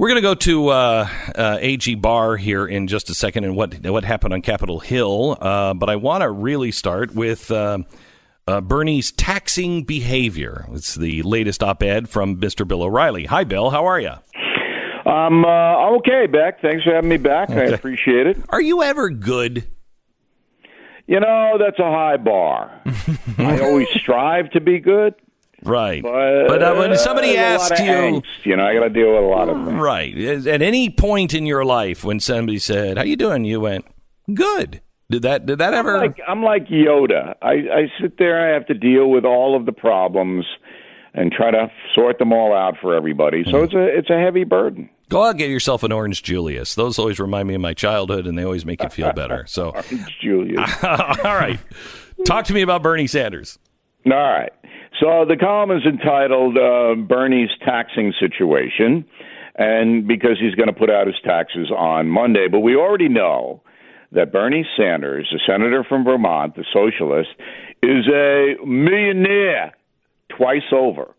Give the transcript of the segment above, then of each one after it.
We're going to go to uh, uh, AG Barr here in just a second and what what happened on Capitol Hill. Uh, but I want to really start with uh, uh, Bernie's taxing behavior. It's the latest op-ed from Mr. Bill O'Reilly. Hi, Bill. How are you? I'm uh, okay, Beck. Thanks for having me back. I appreciate it. Are you ever good? You know, that's a high bar. I always strive to be good, Right. but, But uh, when somebody a lot asks you, angst, you know, I got to deal with a lot of things. right, at any point in your life when somebody said, "How you doing?" you went, "Good." Did that? Did that ever? I'm like I'm like Yoda. I, I sit there. I have to deal with all of the problems and try to sort them all out for everybody. So it's a it's a heavy burden. Go out and get yourself an Orange Julius. Those always remind me of my childhood, and they always make you feel better. So, Julius. all right, talk to me about Bernie Sanders. All right. So the column is entitled uh, Bernie's Taxing Situation, and because he's going to put out his taxes on Monday. But we already know that Bernie Sanders, the senator from Vermont, the socialist, is a millionaire twice over.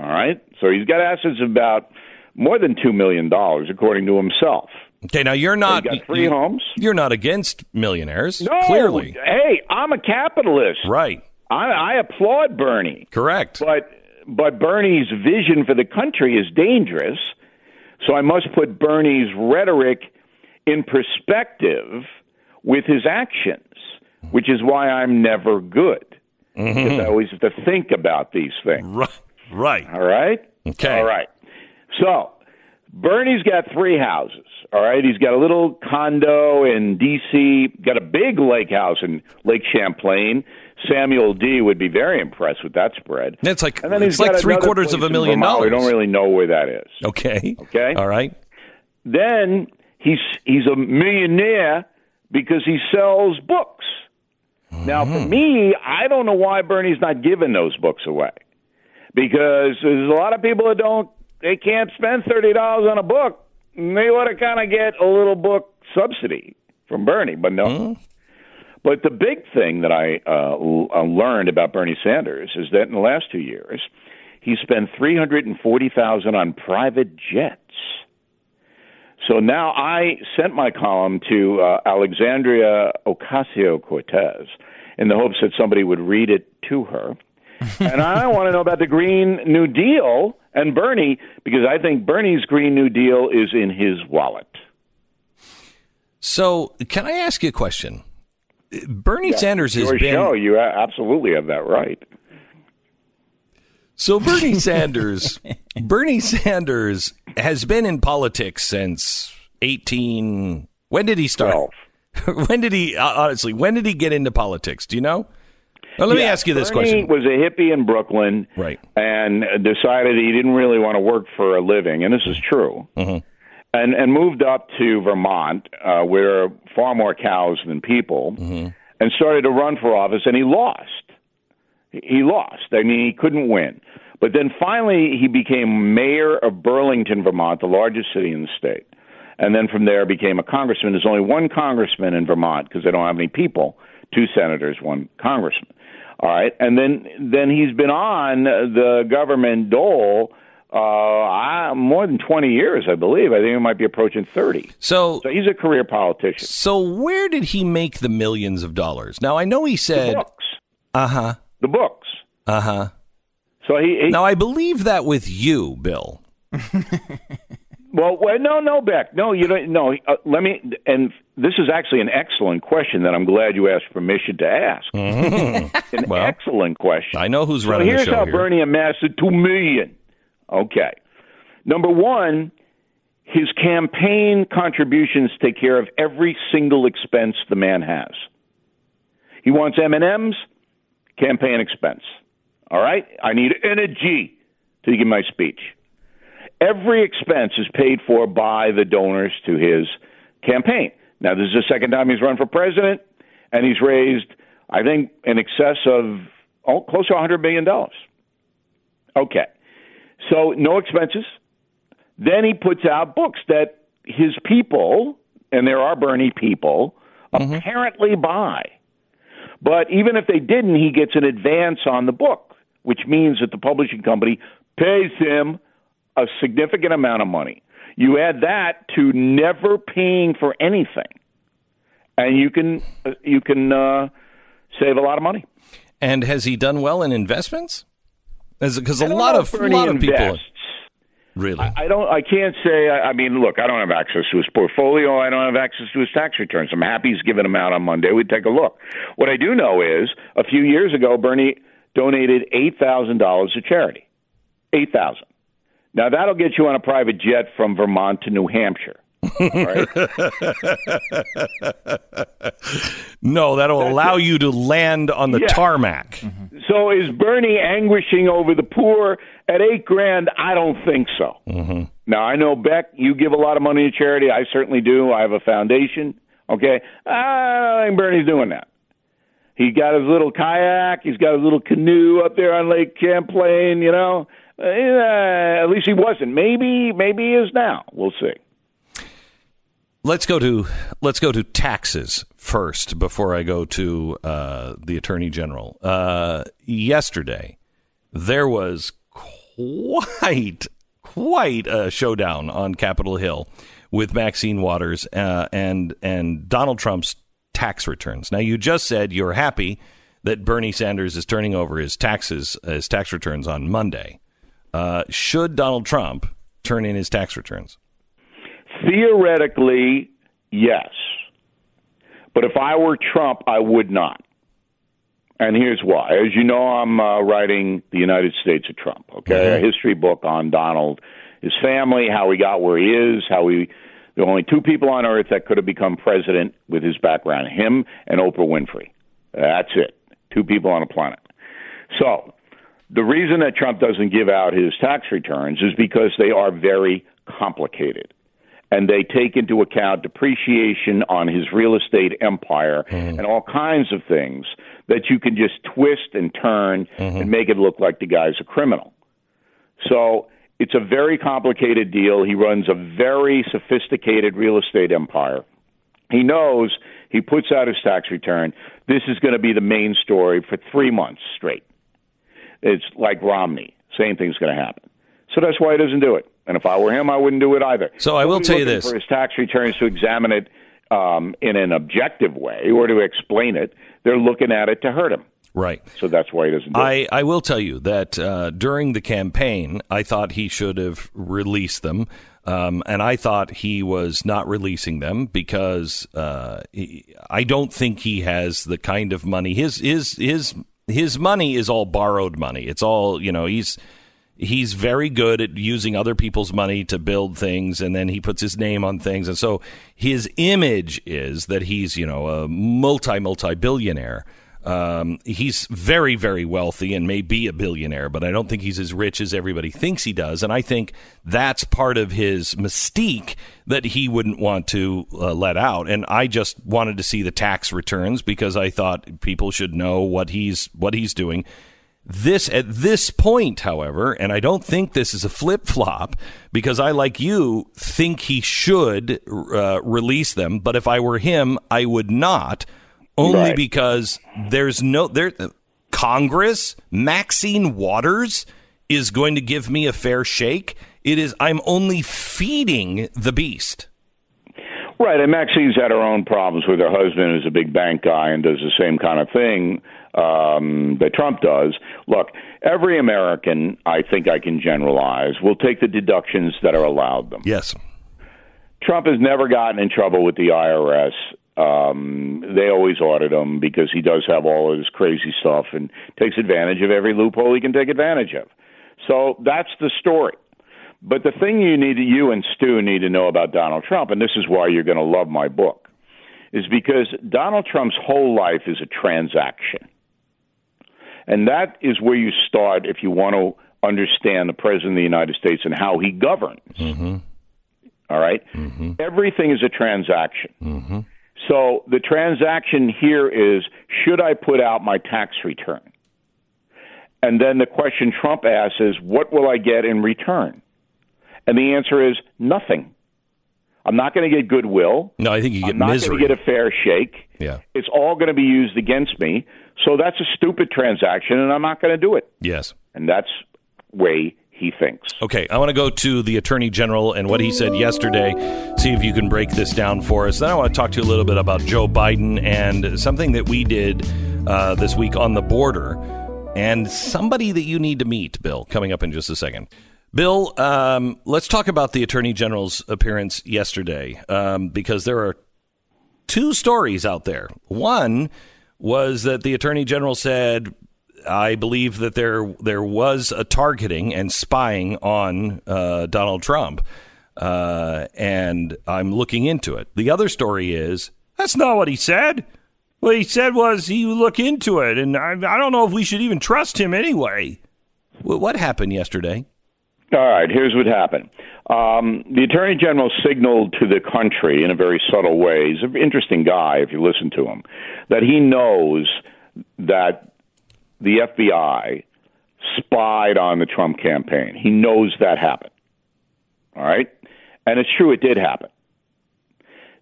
All right. So he's got assets of about more than $2 million, according to himself. Okay, now you're not got three you- homes. You're not against millionaires, No, clearly. Hey, I'm a capitalist. Right. I, I applaud Bernie. Correct. But but Bernie's vision for the country is dangerous. So I must put Bernie's rhetoric in perspective with his actions, which is why I'm never good. Mm-hmm. Because I always have to think about these things. Right. Right. All right? Okay. All right. So Bernie's got three houses. All right. He's got a little condo in D.C., got a big lake house in Lake Champlain. Samuel D. would be very impressed with that spread. It's like And then it's like three quarters of a million dollars. We don't really know where that is. Okay. Okay. All right. Then he's he's a millionaire because he sells books. Now, for Mm-hmm. me, I don't know why Bernie's not giving those books away because there's a lot of people that don't they can't spend thirty dollars on a book. And they ought to kind of get a little book subsidy from Bernie, but no. Mm-hmm. But the big thing that I uh, l- uh, learned about Bernie Sanders is that in the last two years, he spent three hundred and forty thousand on private jets. So now I sent my column to uh, Alexandria Ocasio Cortez in the hopes that somebody would read it to her. and I want to know about the Green New Deal and Bernie because I think Bernie's Green New Deal is in his wallet. So, can I ask you a question? Bernie Sanders has been show, you absolutely have that right. So Bernie Sanders, Bernie Sanders has been in politics since 18 When did he start? when did he uh, honestly, when did he get into politics? Do you know? Well, let me ask you this Bernie question. was a hippie in Brooklyn, Right. and decided he didn't really want to work for a living, and this is true. Mm-hmm. And and moved up to Vermont, uh, where far more cows than people, Mm-hmm. and started to run for office, and he lost. He lost. I mean, he couldn't win. But then finally, he became mayor of Burlington, Vermont, the largest city in the state. And then from there, became a congressman. There's only one congressman in Vermont because they don't have any people. Two senators, one congressman. All right, and then then he's been on the government dole uh, I, more than 20 years, I believe. I think it might be approaching 30. So, So he's a career politician. so where did he make the millions of dollars? Now I know he The said, books. uh huh, The books. uh huh. So he, he Now I believe that with you, Bill. Well, well, no, no, Beck, no, you don't. No, uh, let me. And this is actually an excellent question that I'm glad you asked permission to ask. An Well, excellent question. I know who's so running the here's show how here. Bernie amassed the two million. Okay, number one, his campaign contributions take care of every single expense the man has. He wants M and M's, campaign expense. All right, I need energy to give my speech. Every expense is paid for by the donors to his campaign. Now, this is the second time he's run for president, and he's raised, I think, in excess of oh, close to $100 million. Okay. So, no expenses. Then he puts out books that his people, and there are Bernie people, apparently buy. But even if they didn't, he gets an advance on the book, which means that the publishing company pays him a significant amount of money. You add that to never paying for anything, and you can you can uh, save a lot of money. And has he done well in investments? Because a lot of a Bernie lot of people invests. really. I I don't. I can't say. I I mean, look. I don't have access to his portfolio. I don't have access to his tax returns. I'm happy he's giving them out on Monday. We'd take a look. What I do know is, a few years ago, Bernie donated eight thousand dollars to charity. Eight thousand. Now that'll get you on a private jet from Vermont to New Hampshire. Right? no, that'll allow you to land on the Yeah. tarmac. so is Bernie anguishing over the poor at eight grand? I don't think so. Mm-hmm. Now I know Beck, you give a lot of money to charity. I certainly do. I have a foundation. Okay, I don't think Bernie's doing that. He's got his little kayak. He's got his little canoe up there on Lake Champlain. You know, uh, at least he wasn't. Maybe, maybe he is now. We'll see. Let's go to let's go to taxes first before I go to uh, the attorney general. Uh, yesterday, there was quite quite a showdown on Capitol Hill with Maxine Waters uh, and and Donald Trump's tax returns. Now, you just said you're happy that Bernie Sanders is turning over his taxes his tax returns on Monday. Uh, should Donald Trump turn in his tax returns? Theoretically, yes. But if I were Trump, I would not. And here's why. As you know, I'm uh, writing The United States of Trump, okay? A history book on Donald, his family, how he got where he is, how he. There are only two people on earth that could have become president with his background him and Oprah Winfrey. That's it. Two people on a planet. So, the reason that Trump doesn't give out his tax returns is because they are very complicated and they take into account depreciation on his real estate empire mm-hmm. and all kinds of things that you can just twist and turn and mm-hmm. make it look like the guy's a criminal. So it's a very complicated deal. He runs a very sophisticated real estate empire. He knows he puts out his tax return. This is going to be the main story for three months straight. It's like Romney. Same thing's going to happen. So that's why he doesn't do it. And if I were him, I wouldn't do it either. So I will tell you this. For his tax returns to examine it um, in an objective way or to explain it, they're looking at it to hurt him. Right. So that's why he doesn't do it. I, I will tell you that uh, during the campaign, I thought he should have released them. Um, and I thought he was not releasing them because uh, he, I don't think he has the kind of money. His his his his money is all borrowed money. It's all you know. He's he's very good at using other people's money to build things and then he puts his name on things. And so his image is that he's you know a multi multi billionaire um, he's very very wealthy and may be a billionaire but i don't think he's as rich as everybody thinks he does. And i think that's part of his mystique that he wouldn't want to uh, let out. And i just wanted to see the tax returns because i thought people should know what he's what he's doing this at this point, however, and I don't think this is a flip flop because I, like you, think he should uh, release them. But if I were him, I would not, only Right. because there's no there. Congress, Maxine Waters is going to give me a fair shake. It is I'm only feeding the beast. Right, and Maxine's had her own problems with her husband, who's a big bank guy and does the same kind of thing um, that Trump does. Look, every American, I think I can generalize, will take the deductions that are allowed them. Yes. Trump has never gotten in trouble with the IRS. Um, they always audit him because he does have all of this crazy stuff and takes advantage of every loophole he can take advantage of. So that's the story. But the thing you need, you and Stu need to know about Donald Trump, and this is why you're going to love my book, is because Donald Trump's whole life is a transaction. And that is where you start if you want to understand the President of the United States and how he governs. Mm-hmm. All right? Mm-hmm. Everything is a transaction. Mm-hmm. So the transaction here is should I put out my tax return? And then the question Trump asks is what will I get in return? And the answer is nothing. I'm not going to get goodwill. No, I think you get I'm not misery. going to get a fair shake. yeah. It's all going to be used against me. So that's a stupid transaction, and I'm not going to do it. Yes. And that's way he thinks. Okay, I want to go to the Attorney General and what he said yesterday, see if you can break this down for us. Then I want to talk to you a little bit about Joe Biden and something that we did uh, this week on the border and somebody that you need to meet, Bill, coming up in just a second. Bill, um, let's talk about the Attorney General's appearance yesterday um, because there are two stories out there. One was that the Attorney General said I believe that there there was a targeting and spying on uh, Donald Trump, uh, and I'm looking into it. The other story is that's not what he said. What he said was he would look into it, and I, I don't know if we should even trust him anyway. What happened yesterday? All right, here's what happened. Um, the Attorney General signaled to the country in a very subtle way. He's an interesting guy if you listen to him, that he knows that the FBI spied on the Trump campaign. He knows that happened. All right? And it's true, it did happen.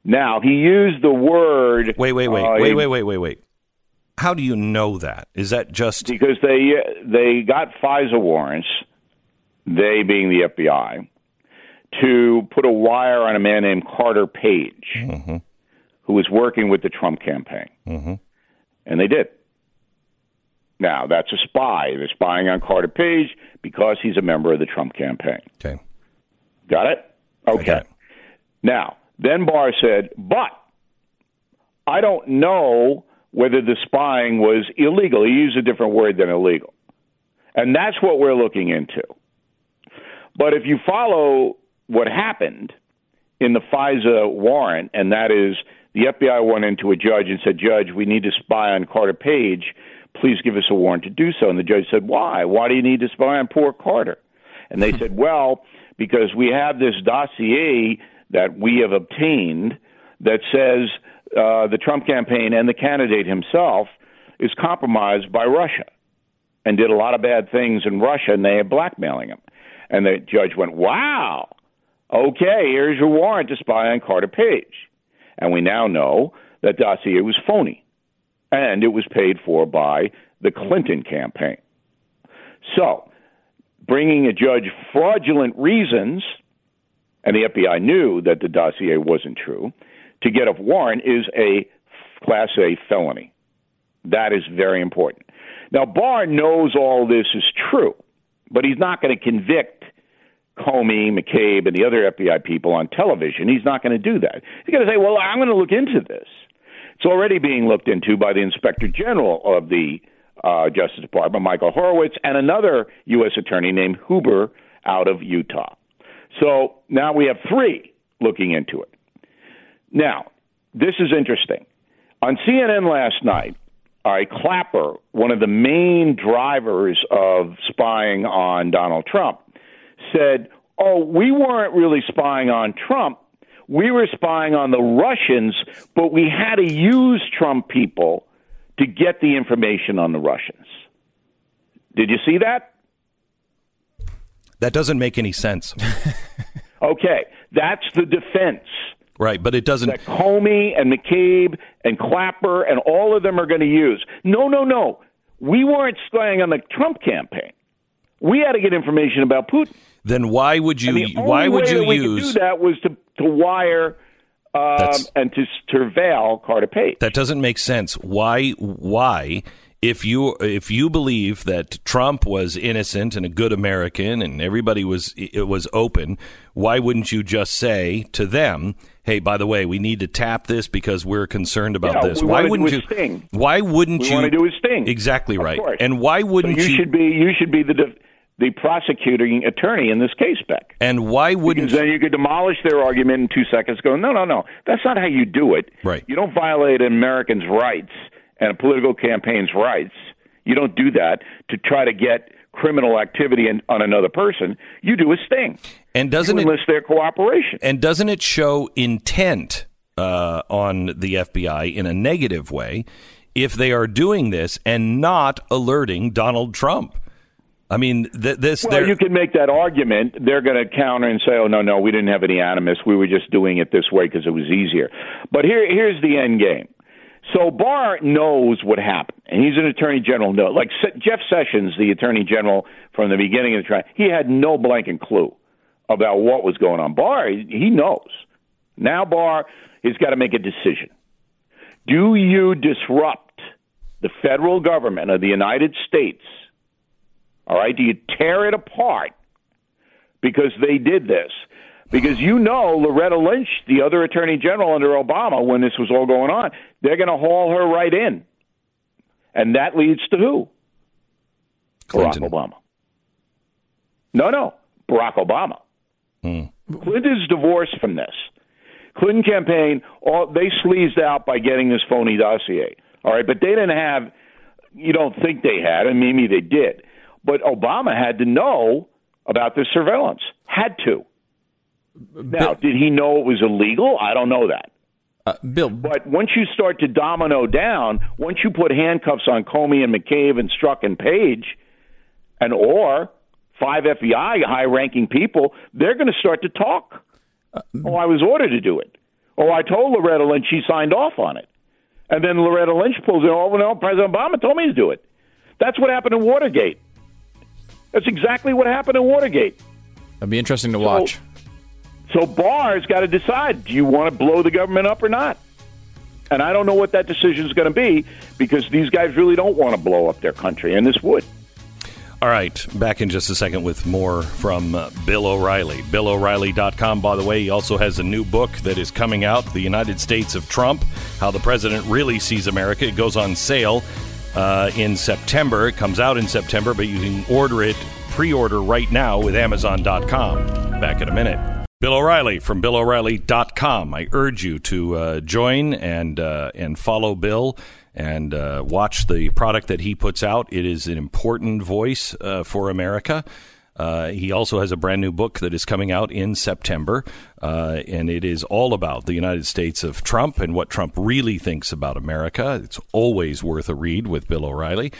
Now, he used the word. Wait, wait, wait, uh, wait, wait, wait, wait, wait. How do you know that? Is that just. Because they, they got FISA warrants, they being the FBI, to put a wire on a man named Carter Page, mm-hmm. who was working with the Trump campaign. Mm-hmm. And they did. Now, that's a spy. They're spying on Carter Page because he's a member of the Trump campaign. Okay. Got it? Okay. Now, then Barr said, but I don't know whether the spying was illegal. He used a different word than illegal. And that's what we're looking into. But if you follow what happened in the FISA warrant, and that is the FBI went into a judge and said, Judge, we need to spy on Carter Page please give us a warrant to do so. And the judge said, why? Why do you need to spy on poor Carter? And they said, well, because we have this dossier that we have obtained that says uh, the Trump campaign and the candidate himself is compromised by Russia and did a lot of bad things in Russia, and they are blackmailing him. And the judge went, wow, okay, here's your warrant to spy on Carter Page. And we now know that dossier was phony and it was paid for by the Clinton campaign. So, bringing a judge fraudulent reasons, and the FBI knew that the dossier wasn't true, to get a warrant is a Class A felony. That is very important. Now, Barr knows all this is true, but he's not going to convict Comey, McCabe, and the other FBI people on television. He's not going to do that. He's going to say, well, I'm going to look into this. It's already being looked into by the Inspector General of the uh, Justice Department, Michael Horowitz, and another U.S. attorney named Huber out of Utah. So now we have three looking into it. Now, this is interesting. On CNN last night, uh, Clapper, one of the main drivers of spying on Donald Trump, said, Oh, we weren't really spying on Trump we were spying on the Russians, but we had to use Trump people to get the information on the Russians. Did you see that? That doesn't make any sense. okay, that's the defense. Right, but it doesn't. That Comey and McCabe and Clapper and all of them are going to use. No, no, no. We weren't spying on the Trump campaign. We had to get information about Putin. Then why would you? why would you use? do that was to to wire um, and to surveil Carter Page. That doesn't make sense. Why? Why? If you if you believe that Trump was innocent and a good American and everybody was it was open, why wouldn't you just say to them, "Hey, by the way, we need to tap this because we're concerned about yeah, this." Why wouldn't you? Sting. Why wouldn't we you? want to do a sting. Exactly right. And why wouldn't so you, you? should be you should be the the prosecuting attorney in this case, Beck. And why wouldn't because then you could demolish their argument in two seconds? Go, no, no, no, that's not how you do it. Right. You don't violate an American's rights and a political campaign's rights. You don't do that to try to get criminal activity in, on another person. You do a sting. And doesn't enlist it, their cooperation? And doesn't it show intent uh, on the FBI in a negative way if they are doing this and not alerting Donald Trump? I mean, th- this. Well, you can make that argument. They're going to counter and say, "Oh no, no, we didn't have any animus. We were just doing it this way because it was easier." But here, here's the end game. So Barr knows what happened, and he's an attorney general. No, like Jeff Sessions, the attorney general from the beginning of the trial, he had no blanking clue about what was going on. Barr, he knows. Now Barr has got to make a decision. Do you disrupt the federal government of the United States? All right, do you tear it apart because they did this? Because you know Loretta Lynch, the other attorney general under Obama, when this was all going on, they're going to haul her right in. And that leads to who? Clinton. Barack Obama. No, no, Barack Obama. Hmm. Clinton's divorced from this. Clinton campaign, all, they sleazed out by getting this phony dossier. All right, but they didn't have. You don't think they had, and maybe they did, but Obama had to know about this surveillance. Had to. Now, did he know it was illegal? I don't know that. Uh, Bill, but once you start to domino down, once you put handcuffs on Comey and McCabe and Strzok and Page, and or five FBI high-ranking people, they're going to start to talk. Oh, I was ordered to do it. Oh, I told Loretta Lynch she signed off on it, and then Loretta Lynch pulls it. Oh no, President Obama told me to do it. That's what happened in Watergate. That's exactly what happened in Watergate. It'd be interesting to watch. So Barr's got to decide: do you want to blow the government up or not? And I don't know what that decision is going to be because these guys really don't want to blow up their country, and this would. All right, back in just a second with more from uh, Bill O'Reilly. BillO'Reilly.com, by the way, he also has a new book that is coming out The United States of Trump How the President Really Sees America. It goes on sale uh, in September. It comes out in September, but you can order it, pre order right now with Amazon.com. Back in a minute. Bill O'Reilly from BillO'Reilly.com. I urge you to uh, join and uh, and follow Bill and uh, watch the product that he puts out. It is an important voice uh, for America. Uh, he also has a brand new book that is coming out in September, uh, and it is all about the United States of Trump and what Trump really thinks about America. It's always worth a read with Bill O'Reilly.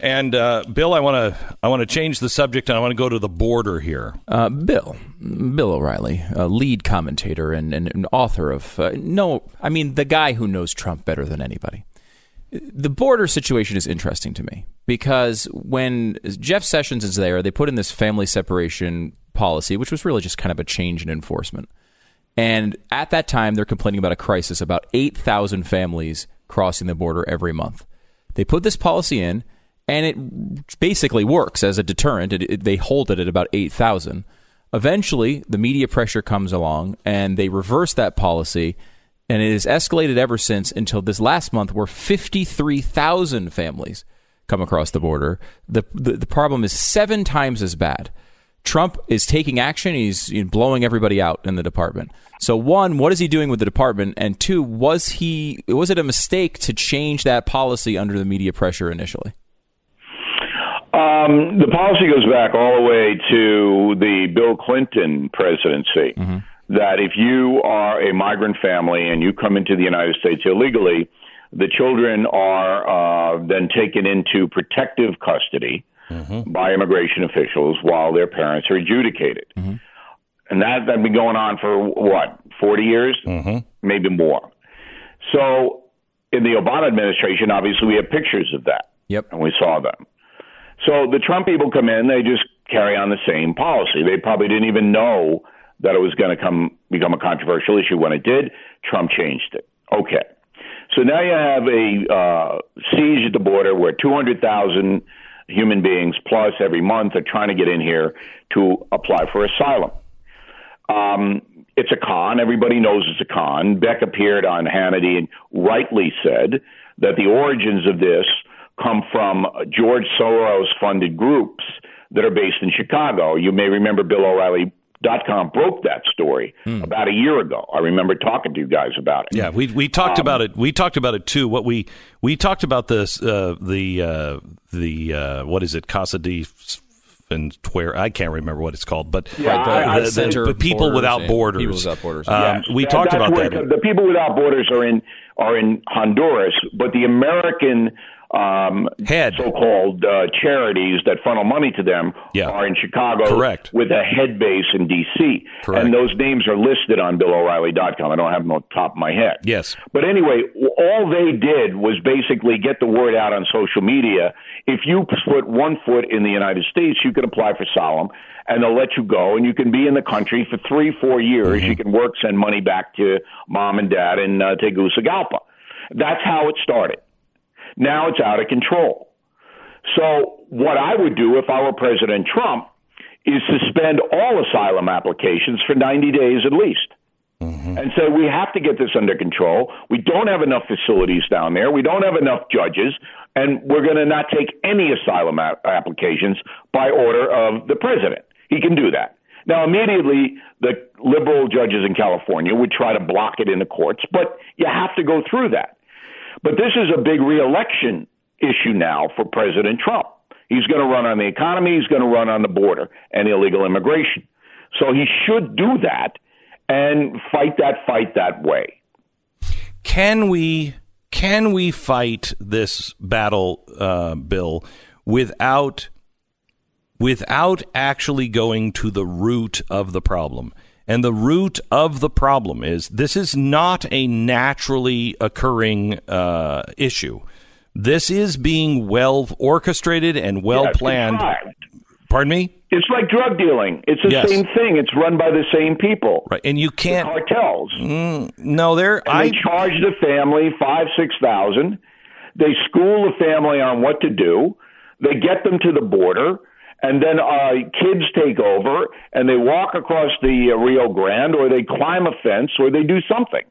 And uh, Bill, I want to I want to change the subject, and I want to go to the border here. Uh, Bill, Bill O'Reilly, a lead commentator and, and an author of uh, no, I mean the guy who knows Trump better than anybody. The border situation is interesting to me because when Jeff Sessions is there, they put in this family separation policy, which was really just kind of a change in enforcement. And at that time, they're complaining about a crisis, about 8,000 families crossing the border every month. They put this policy in and it basically works as a deterrent. It, it, they hold it at about 8,000. Eventually, the media pressure comes along and they reverse that policy, and it has escalated ever since until this last month, where 53,000 families come across the border. The, the, the problem is seven times as bad. Trump is taking action. He's blowing everybody out in the department. So one, what is he doing with the department? And two, was he was it a mistake to change that policy under the media pressure initially? Um, the policy goes back all the way to the Bill Clinton presidency. Mm-hmm. That if you are a migrant family and you come into the United States illegally, the children are uh, then taken into protective custody mm-hmm. by immigration officials while their parents are adjudicated. Mm-hmm. And that, that's been going on for what, 40 years? Mm-hmm. Maybe more. So in the Obama administration, obviously, we have pictures of that. Yep. And we saw them. So the Trump people come in, they just carry on the same policy. They probably didn't even know that it was going to come become a controversial issue. When it did, Trump changed it. Okay. So now you have a uh, siege at the border where 200,000 human beings plus every month are trying to get in here to apply for asylum. Um, it's a con. Everybody knows it's a con. Beck appeared on Hannity and rightly said that the origins of this – come from George Soros funded groups that are based in Chicago. You may remember Bill O'Reilly dot com broke that story hmm. about a year ago. I remember talking to you guys about it. Yeah, we we talked um, about it. We talked about it too. What we we talked about this uh, the uh, the uh, what is it Casa de and where I can't remember what it's called, but yeah, the, the, the, the people without borders. People without borders. Um, yes. We that, talked about that. The people without borders are in are in Honduras, but the American um, Head. so-called uh, charities that funnel money to them Yeah. are in Chicago Correct. with a head base in D.C. Correct. And those names are listed on BillO'Reilly.com. I don't have them on top of my head. Yes. But anyway, all they did was basically get the word out on social media. If you put one foot in the United States, you can apply for asylum, and they'll let you go, and you can be in the country for three, four years. You can work, send money back to mom and dad in uh, Tegucigalpa. That's how it started. Now it's out of control. So, what I would do if I were President Trump is suspend all asylum applications for 90 days at least mm-hmm. and say we have to get this under control. We don't have enough facilities down there. We don't have enough judges, and we're going to not take any asylum a- applications by order of the president. He can do that. Now, immediately, the liberal judges in California would try to block it in the courts, but you have to go through that. But this is a big reelection issue now for President Trump. He's going to run on the economy, he's going to run on the border and illegal immigration. So he should do that and fight that fight that way. Can we can we fight this battle, uh, Bill, without without actually going to the root of the problem? And the root of the problem is this is not a naturally occurring uh, issue. This is being well orchestrated and well Yeah, planned. Pardon me? It's like drug dealing. It's the Yes. same thing. It's run by the same people. Right. And you can't. Cartels. No, there. And I they charge the family five, six thousand. They school the family on what to do. They get them to the border, and then uh, kids take over and they walk across the uh, Rio Grande, or they climb a fence, or they do something.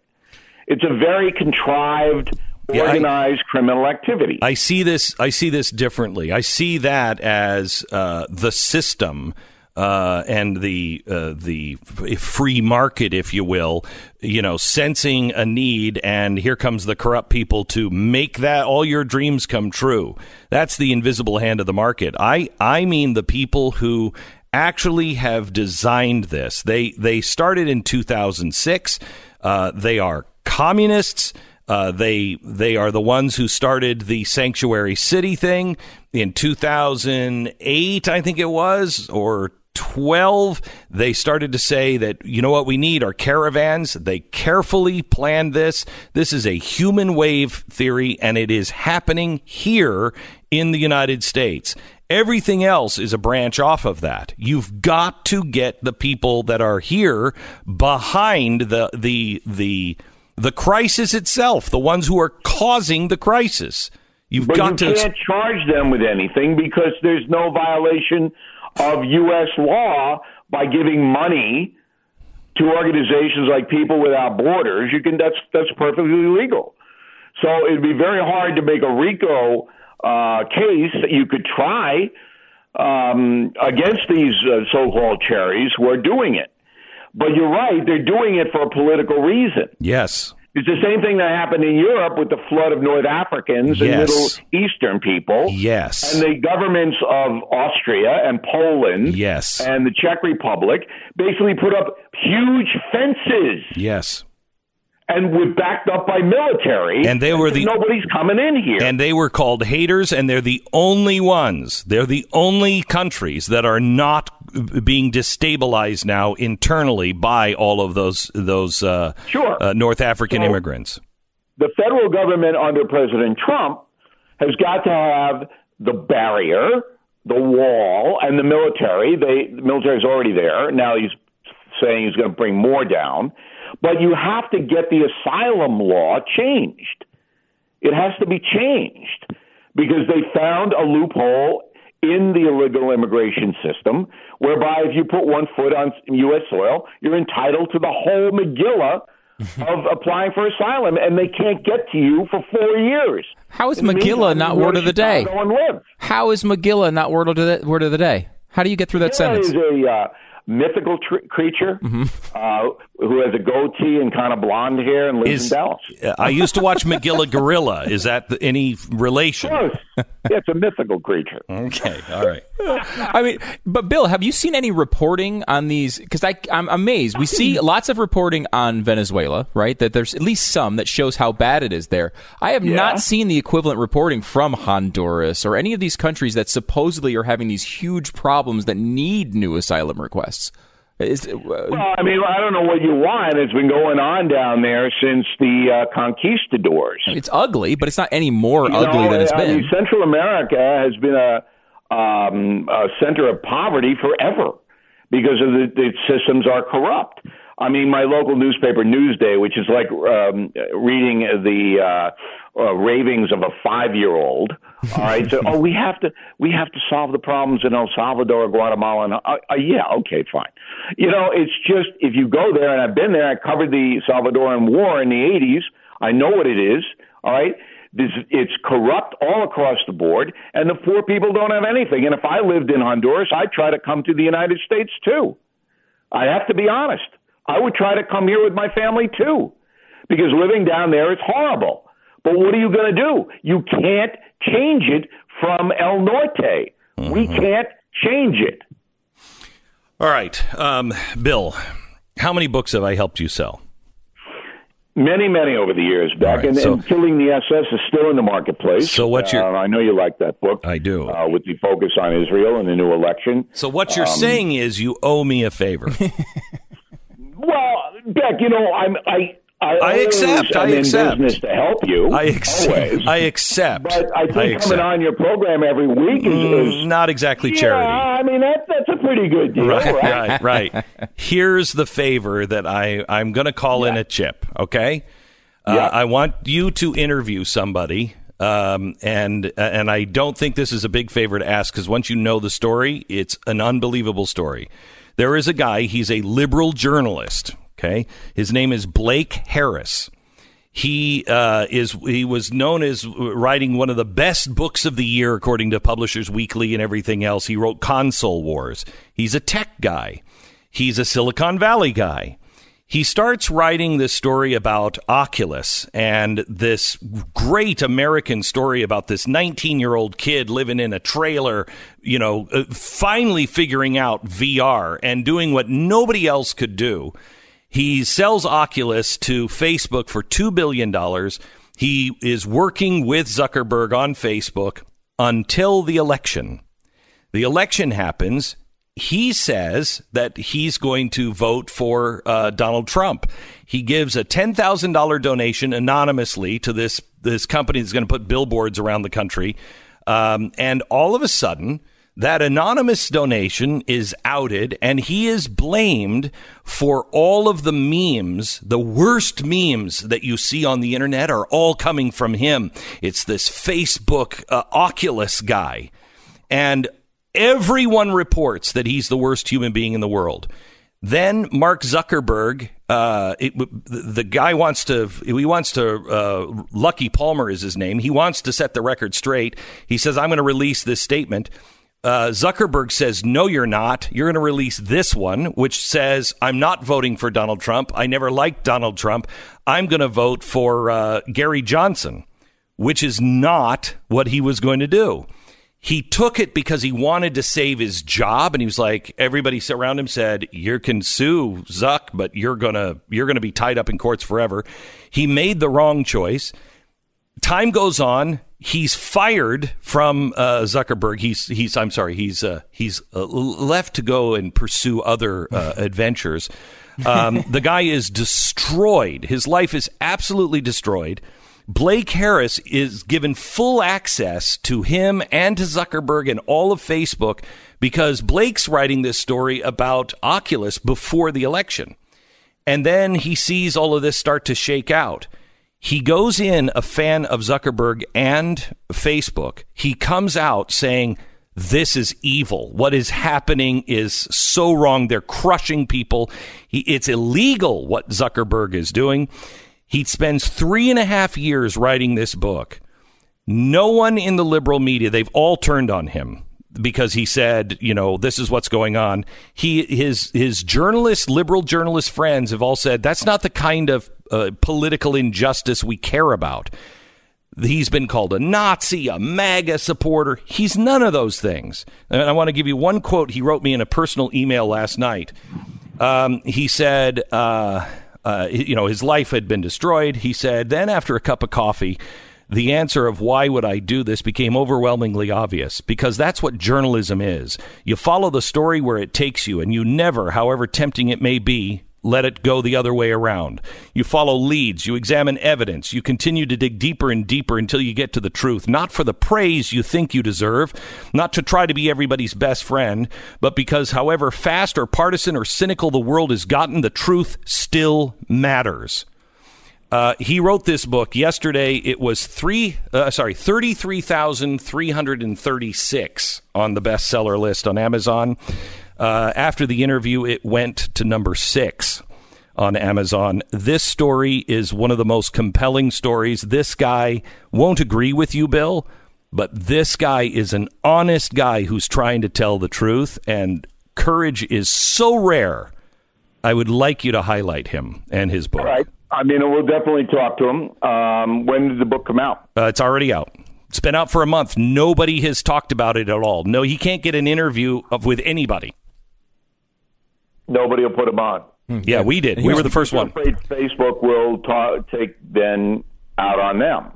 It's a very contrived, Yeah, I- organized criminal activity. I see this. I see this differently. I see that as uh, the system uh, and the uh, the free market, if you will. You know, sensing a need, and here comes the corrupt people to make that all your dreams come true. That's the invisible hand of the market. I I mean the people who actually have designed this. They they started in 2006. Uh, they are communists. Uh, they they are the ones who started the sanctuary city thing in 2008, I think it was, or 12. They started to say that you know what we need are caravans. They carefully planned this. This is a human wave theory, and it is happening here in the United States. Everything else is a branch off of that. You've got to get the people that are here behind the the the the crisis itself, the ones who are causing the crisis. You've But got you to can't charge them with anything because there's no violation of U.S. law by giving money to organizations like People Without Borders. You can that's that's perfectly legal. So it'd be very hard to make a RICO uh, case that you could try um, against these uh, so-called cherries who are doing it. But you're right; they're doing it for a political reason. yes, It's the same thing that happened in Europe with the flood of North Africans and Yes. Middle Eastern people. yes, And the governments of Austria and Poland yes, and the Czech Republic basically put up huge fences yes. and were backed up by military. And they were the- nobody's coming in here. And they were called haters, and they're the only ones. They're the only countries that are not being destabilized now internally by all of those those uh, Sure. uh, North African So- immigrants. the federal government under President Trump has got to have the barrier, the wall, and the military. They, the is already there. Now he's saying he's going to bring more down. But you have to get the asylum law changed. It has to be changed because they found a loophole in the illegal immigration system whereby if you put one foot on U.S. soil, you're entitled to the whole Megillah of applying for asylum, and they can't get to you for four years. How is Megillah not word of the day? How is Megillah not word of the word of the day? How do you get through that That sentence? is a uh, mythical tr- creature Mm-hmm. uh, who has a goatee and kind of blonde hair and lives Is- in Dallas. I used to watch Magilla Gorilla. Is that the, any relation? Close. yeah, it's a mythical creature. Okay, all right. I mean, but Bill, have you seen any reporting on these? Because I'm amazed. We see lots of reporting on Venezuela, right? That there's at least some that shows how bad it is there. I have not seen the equivalent reporting from Honduras or any of these countries that supposedly are having these huge problems that need new asylum requests. Is, uh, Well, I mean, I don't know what you want. It's been going on down there since the uh, conquistadors. it's ugly, but it's not any more You ugly know, than it's I been. mean, Central America has been a, um, a center of poverty forever because of the, the systems are corrupt. I mean, my local newspaper, Newsday, which is like um, reading the uh, uh, ravings of a five-year-old. All right, so oh, we have to we have to solve the problems in El Salvador, Guatemala, and uh, uh, yeah, okay, fine. You know, it's just if you go there, and I've been there. I covered the Salvadoran War in the '80s. I know what it is. All right. This, it's corrupt all across the board, and the poor people don't have anything. And if I lived in Honduras, I'd try to come to the United States too. I have to be honest. I would try to come here with my family too, because living down there is horrible. But what are you going to do? You can't change it from El Norte. We can't change it. All right, um, Bill. How many books have I helped you sell? Many, many over the years back, right, and, so- and Killing the SS is still in the marketplace. So what's your- Uh, I know you like that book. I do. Uh, with the focus on Israel and the new election. So what you're saying is you owe me a favor. Well, Beck, you know, I'm I. I, I accept, I am in accept. business to help you. I accept. I accept. But I think I accept. coming on your program every week is, Mm, is not exactly yeah, charity. I mean that that's a pretty good deal, right? right, right. Here's the favor that I I'm going to call in a chip. Okay, uh, Yeah. I want you to interview somebody, um, and and I don't think this is a big favor to ask because once you know the story, it's an unbelievable story. There is a guy. He's a liberal journalist. Okay, his name is Blake Harris. He uh, is he was known as writing one of the best books of the year according to Publishers Weekly and everything else. He wrote Console Wars. He's a tech guy. He's a Silicon Valley guy. He starts writing this story about Oculus and this great American story about this 19 year old kid living in a trailer, you know, uh, finally figuring out VR and doing what nobody else could do. He sells Oculus to Facebook for $2 billion. He is working with Zuckerberg on Facebook until the election. The election happens. He says that he's going to vote for uh, Donald Trump. He gives a $10,000 donation anonymously to this, this company that's going to put billboards around the country. Um, and all of a sudden, that anonymous donation is outed and he is blamed for all of the memes, the worst memes that you see on the internet are all coming from him. It's this Facebook uh, Oculus guy. And everyone reports that he's the worst human being in the world. Then Mark Zuckerberg, uh, it, the guy wants to, he wants to, uh, Luckey Palmer is his name. He wants to set the record straight. He says, I'm going to release this statement. Uh, Zuckerberg says, No, you're not. You're going to release this one, which says, I'm not voting for Donald Trump. I never liked Donald Trump. I'm going to vote for uh, Gary Johnson, which is not what he was going to do. He took it because he wanted to save his job, and he was like, everybody around him said, "You can sue Zuck, but you're gonna you're gonna be tied up in courts forever." He made the wrong choice. Time goes on. He's fired from uh, Zuckerberg. He's he's I'm sorry. He's uh, he's uh, left to go and pursue other uh, adventures. Um, the guy is destroyed. His life is absolutely destroyed. Blake Harris is given full access to him and to Zuckerberg and all of Facebook because Blake's writing this story about Oculus before the election. And then he sees all of this start to shake out. He goes in a fan of Zuckerberg and Facebook. He comes out saying, this is evil. What is happening is so wrong. They're crushing people. It's illegal what Zuckerberg is doing. He spends three and a half years writing this book. No one in the liberal media, they've all turned on him. because he said, you know, this is what's going on. He his his journalist, liberal journalist friends have all said that's not the kind of uh, political injustice we care about. He's been called a Nazi, a MAGA supporter. He's none of those things. And I want to give you one quote he wrote me in a personal email last night. Um, he said, uh, uh, you know, his life had been destroyed. He said, then after a cup of coffee, the answer of why would I do this became overwhelmingly obvious because that's what journalism is. You follow the story where it takes you, and you never, however tempting it may be, let it go the other way around. You follow leads, you examine evidence, you continue to dig deeper and deeper until you get to the truth, not for the praise you think you deserve, not to try to be everybody's best friend, but because however fast or partisan or cynical the world has gotten, the truth still matters. Uh, he wrote this book yesterday. It was three, uh, sorry, thirty-three thousand three hundred and thirty-six on the bestseller list on Amazon. Uh, after the interview, it went to number six on Amazon. This story is one of the most compelling stories. This guy won't agree with you, Bill, but this guy is an honest guy who's trying to tell the truth, and courage is so rare. I would like you to highlight him and his book. All right. I mean, we'll definitely talk to him. Um, when did the book come out? Uh, it's already out. It's been out for a month. Nobody has talked about it at all. No, he can't get an interview of, with anybody. Nobody will put him on. Hmm. Yeah, we did. We were the first one. Afraid Facebook will ta- take Ben out on them.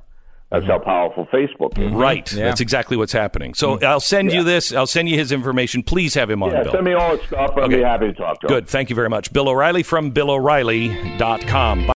That's hmm. how powerful Facebook is. Hmm. Right. Yeah. That's exactly what's happening. So I'll send you this. I'll send you his information. Please have him on, Yeah, Bill. send me all the stuff. I'll Okay. be happy to talk to him. Good. Thank you very much. Bill O'Reilly from BillO'Reilly.com.